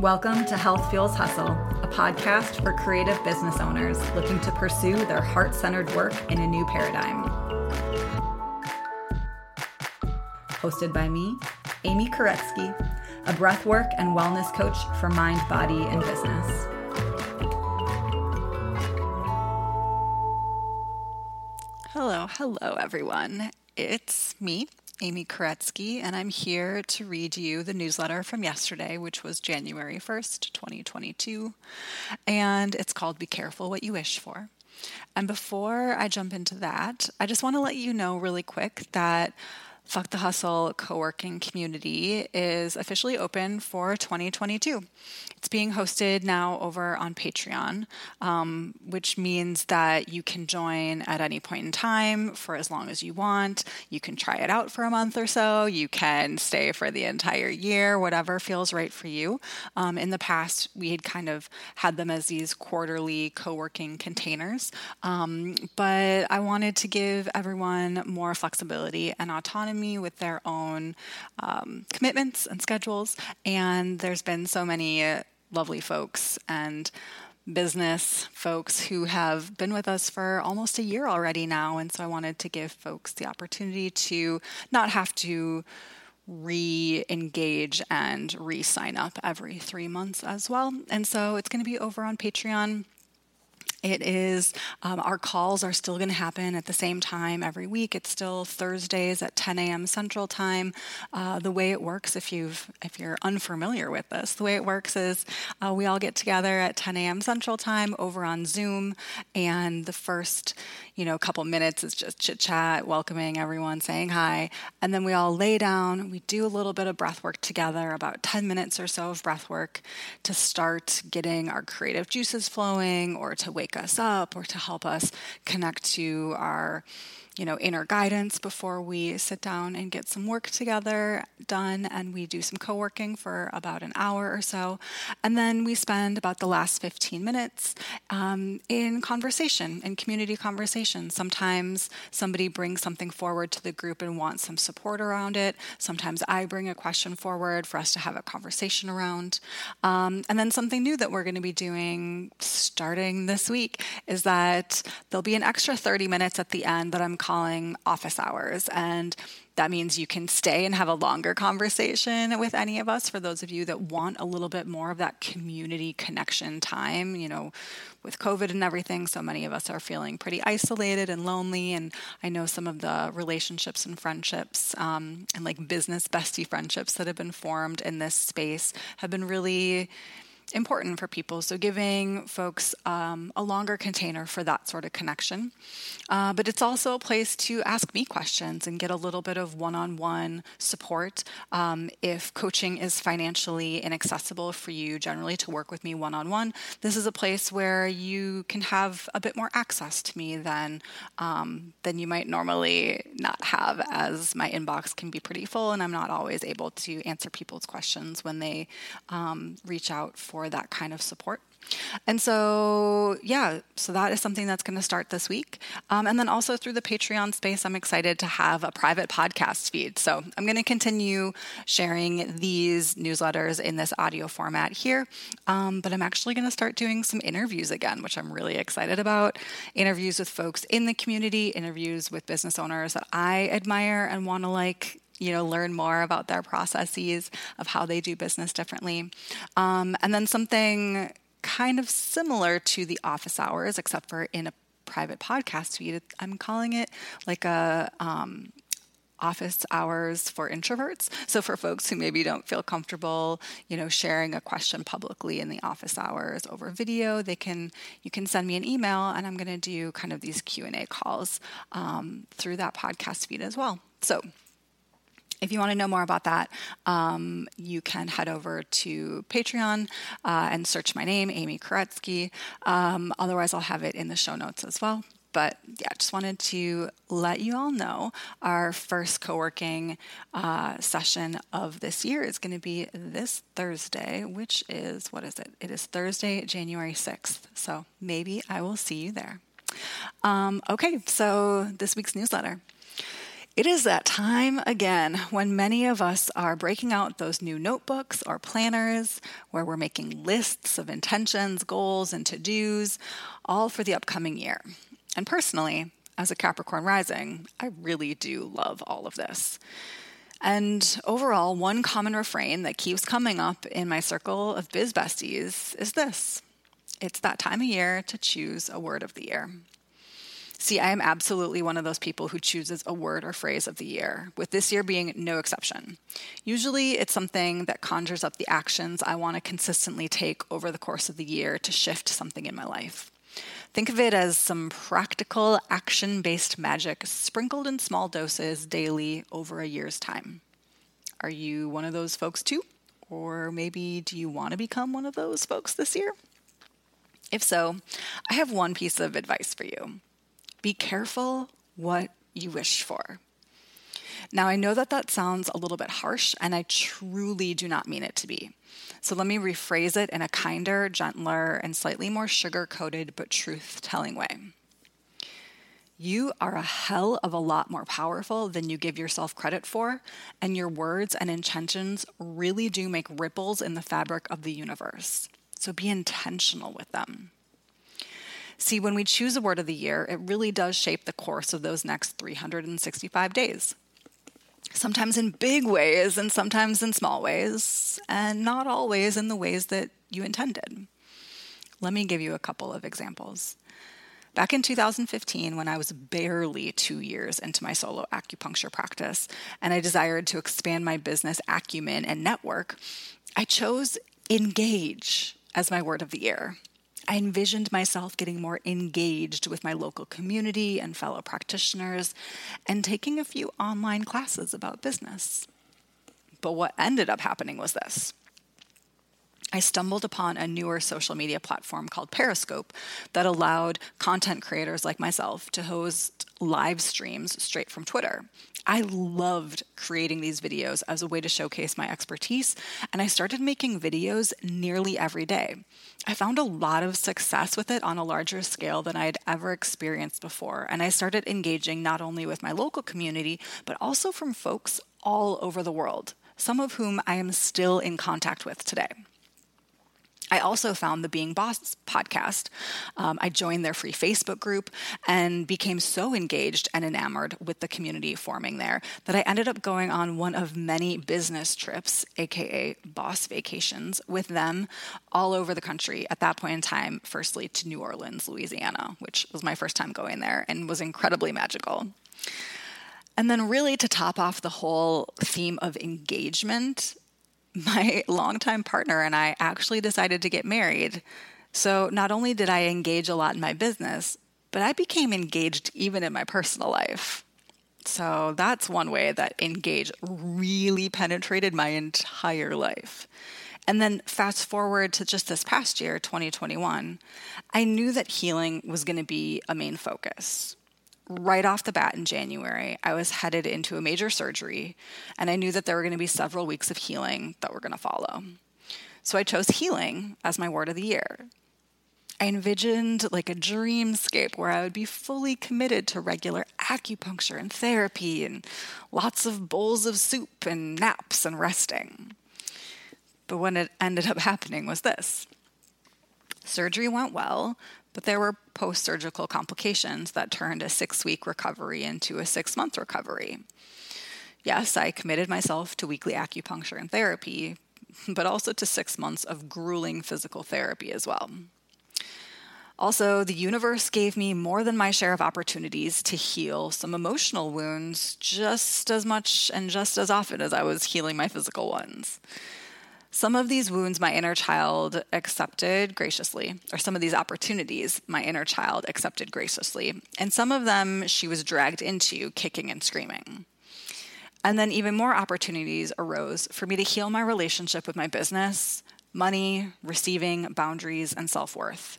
Welcome to Health Fuels Hustle, a podcast for creative business owners looking to pursue their heart centered work in a new paradigm. Hosted by me, Amy Koretsky, a breathwork and wellness coach for mind, body, and business. Hello, hello, everyone. It's me, Amy Koretsky, and I'm here to read you the newsletter from yesterday, which was January 1st, 2022. And it's called Be Careful What You Wish For. And before I jump into that, I just want to let you know really quick that Fuck the Hustle co working community is officially open for 2022. It's being hosted now over on Patreon, um, which means that you can join at any point in time for as long as you want. You can try it out for a month or so. You can stay for the entire year, whatever feels right for you. Um, in the past, we had kind of had them as these quarterly co working containers, um, but I wanted to give everyone more flexibility and autonomy me with their own um, commitments and schedules. And there's been so many lovely folks and business folks who have been with us for almost a year already now. And so I wanted to give folks the opportunity to not have to re engage and re sign up every three months as well. And so it's going to be over on Patreon. It is, um, our calls are still going to happen at the same time every week. It's still Thursdays at 10 a.m. Central Time. Uh, the way it works, if you've if you're unfamiliar with this, the way it works is uh, we all get together at 10 a.m. Central Time over on Zoom, and the first you know couple minutes is just chit chat, welcoming everyone, saying hi, and then we all lay down. We do a little bit of breath work together, about 10 minutes or so of breath work to start getting our creative juices flowing or to wake wake us up or to help us connect to our you know, inner guidance before we sit down and get some work together done. And we do some co working for about an hour or so. And then we spend about the last 15 minutes um, in conversation, in community conversation. Sometimes somebody brings something forward to the group and wants some support around it. Sometimes I bring a question forward for us to have a conversation around. Um, and then something new that we're going to be doing starting this week is that there'll be an extra 30 minutes at the end that I'm calling office hours. And that means you can stay and have a longer conversation with any of us for those of you that want a little bit more of that community connection time. You know, with COVID and everything, so many of us are feeling pretty isolated and lonely. And I know some of the relationships and friendships um, and like business bestie friendships that have been formed in this space have been really important for people. So, giving folks um, a longer container for that sort of connection. Uh, but it's also a place to ask me questions and get a little bit of one on one support. Um, if coaching is financially inaccessible for you generally to work with me one on one, this is a place where you can have a bit more access to me than, um, than you might normally not have, as my inbox can be pretty full and I'm not always able to answer people's questions when they um, reach out for for that kind of support. And so, yeah, so that is something that's going to start this week. Um, and then also through the Patreon space, I'm excited to have a private podcast feed. So I'm going to continue sharing these newsletters in this audio format here. Um, but I'm actually going to start doing some interviews again, which I'm really excited about. Interviews with folks in the community, interviews with business owners that I admire and want to like you know learn more about their processes of how they do business differently. Um, and then something kind of similar to the office hours except for in a private podcast feed i'm calling it like a um, office hours for introverts. So for folks who maybe don't feel comfortable you know sharing a question publicly in the office hours over video they can you can send me an email and i'm going to do kind of these q&a calls um, through that podcast feed as well. So if you want to know more about that, um, you can head over to Patreon uh, and search my name, Amy Koretsky. Um, otherwise, I'll have it in the show notes as well. But yeah, just wanted to let you all know our first co working uh, session of this year is going to be this Thursday, which is, what is it? It is Thursday, January 6th. So maybe I will see you there. Um, okay, so this week's newsletter. It is that time again when many of us are breaking out those new notebooks or planners where we're making lists of intentions, goals, and to dos, all for the upcoming year. And personally, as a Capricorn rising, I really do love all of this. And overall, one common refrain that keeps coming up in my circle of biz besties is this it's that time of year to choose a word of the year. See, I am absolutely one of those people who chooses a word or phrase of the year, with this year being no exception. Usually, it's something that conjures up the actions I want to consistently take over the course of the year to shift something in my life. Think of it as some practical, action based magic sprinkled in small doses daily over a year's time. Are you one of those folks too? Or maybe do you want to become one of those folks this year? If so, I have one piece of advice for you be careful what you wish for. Now, I know that that sounds a little bit harsh, and I truly do not mean it to be. So let me rephrase it in a kinder, gentler, and slightly more sugar coated but truth telling way. You are a hell of a lot more powerful than you give yourself credit for, and your words and intentions really do make ripples in the fabric of the universe. So be intentional with them. See, when we choose a word of the year, it really does shape the course of those next 365 days. Sometimes in big ways and sometimes in small ways, and not always in the ways that you intended. Let me give you a couple of examples. Back in 2015, when I was barely two years into my solo acupuncture practice and I desired to expand my business acumen and network, I chose engage as my word of the year. I envisioned myself getting more engaged with my local community and fellow practitioners and taking a few online classes about business. But what ended up happening was this. I stumbled upon a newer social media platform called Periscope that allowed content creators like myself to host live streams straight from Twitter. I loved creating these videos as a way to showcase my expertise, and I started making videos nearly every day. I found a lot of success with it on a larger scale than I had ever experienced before, and I started engaging not only with my local community, but also from folks all over the world, some of whom I am still in contact with today. I also found the Being Boss podcast. Um, I joined their free Facebook group and became so engaged and enamored with the community forming there that I ended up going on one of many business trips, aka boss vacations, with them all over the country at that point in time, firstly to New Orleans, Louisiana, which was my first time going there and was incredibly magical. And then, really, to top off the whole theme of engagement, my longtime partner and I actually decided to get married. So not only did I engage a lot in my business, but I became engaged even in my personal life. So that's one way that engage really penetrated my entire life. And then fast forward to just this past year, 2021, I knew that healing was going to be a main focus right off the bat in January, I was headed into a major surgery, and I knew that there were going to be several weeks of healing that were going to follow. So I chose healing as my word of the year. I envisioned like a dreamscape where I would be fully committed to regular acupuncture and therapy and lots of bowls of soup and naps and resting. But what it ended up happening was this surgery went well, but there were post surgical complications that turned a six week recovery into a six month recovery. Yes, I committed myself to weekly acupuncture and therapy, but also to six months of grueling physical therapy as well. Also, the universe gave me more than my share of opportunities to heal some emotional wounds just as much and just as often as I was healing my physical ones. Some of these wounds my inner child accepted graciously, or some of these opportunities my inner child accepted graciously, and some of them she was dragged into kicking and screaming. And then even more opportunities arose for me to heal my relationship with my business, money, receiving, boundaries, and self worth.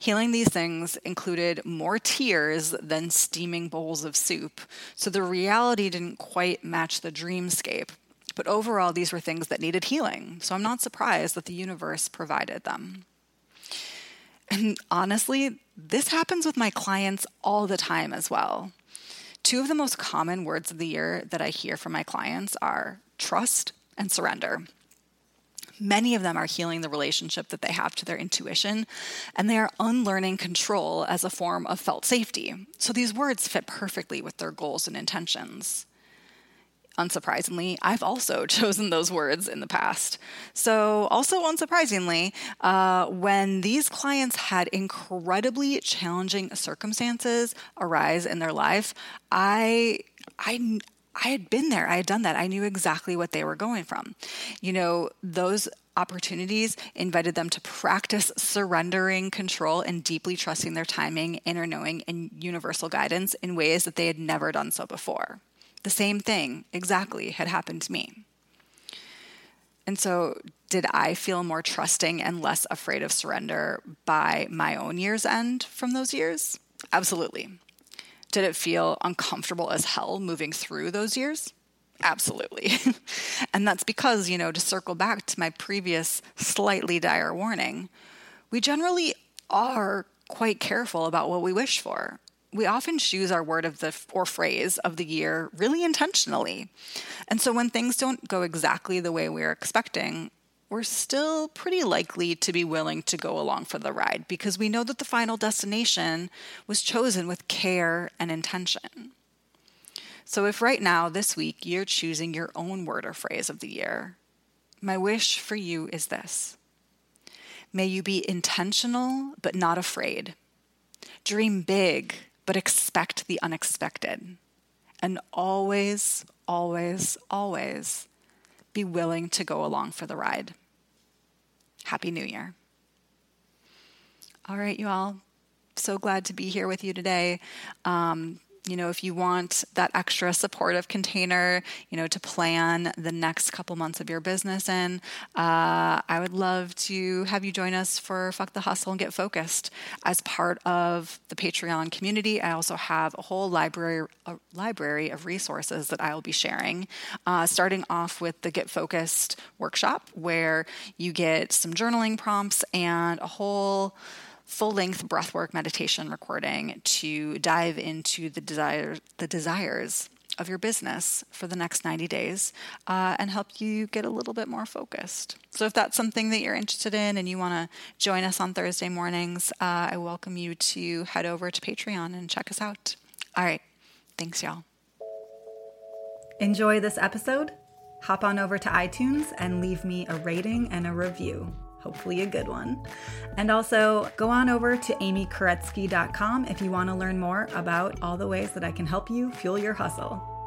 Healing these things included more tears than steaming bowls of soup, so the reality didn't quite match the dreamscape, but overall, these were things that needed healing. So I'm not surprised that the universe provided them. And honestly, this happens with my clients all the time as well. Two of the most common words of the year that I hear from my clients are trust and surrender. Many of them are healing the relationship that they have to their intuition, and they are unlearning control as a form of felt safety. So these words fit perfectly with their goals and intentions. Unsurprisingly, I've also chosen those words in the past. So, also unsurprisingly, uh, when these clients had incredibly challenging circumstances arise in their life, I, I, I had been there. I had done that. I knew exactly what they were going from. You know, those opportunities invited them to practice surrendering control and deeply trusting their timing, inner knowing, and universal guidance in ways that they had never done so before. The same thing exactly had happened to me. And so, did I feel more trusting and less afraid of surrender by my own year's end from those years? Absolutely. Did it feel uncomfortable as hell moving through those years? Absolutely. and that's because, you know, to circle back to my previous slightly dire warning, we generally are quite careful about what we wish for. We often choose our word of the or phrase of the year really intentionally. And so when things don't go exactly the way we're expecting, we're still pretty likely to be willing to go along for the ride because we know that the final destination was chosen with care and intention. So, if right now, this week, you're choosing your own word or phrase of the year, my wish for you is this May you be intentional but not afraid. Dream big but expect the unexpected. And always, always, always be willing to go along for the ride. Happy New Year. All right, you all. So glad to be here with you today. Um, you know, if you want that extra supportive container, you know, to plan the next couple months of your business in, uh, I would love to have you join us for Fuck the Hustle and Get Focused as part of the Patreon community. I also have a whole library, a library of resources that I will be sharing, uh, starting off with the Get Focused workshop, where you get some journaling prompts and a whole full length breathwork meditation recording to dive into the desire the desires of your business for the next 90 days uh, and help you get a little bit more focused. So, if that's something that you're interested in and you want to join us on Thursday mornings, uh, I welcome you to head over to Patreon and check us out. All right. Thanks, y'all. Enjoy this episode? Hop on over to iTunes and leave me a rating and a review hopefully a good one. And also go on over to amykoretsky.com if you want to learn more about all the ways that I can help you fuel your hustle.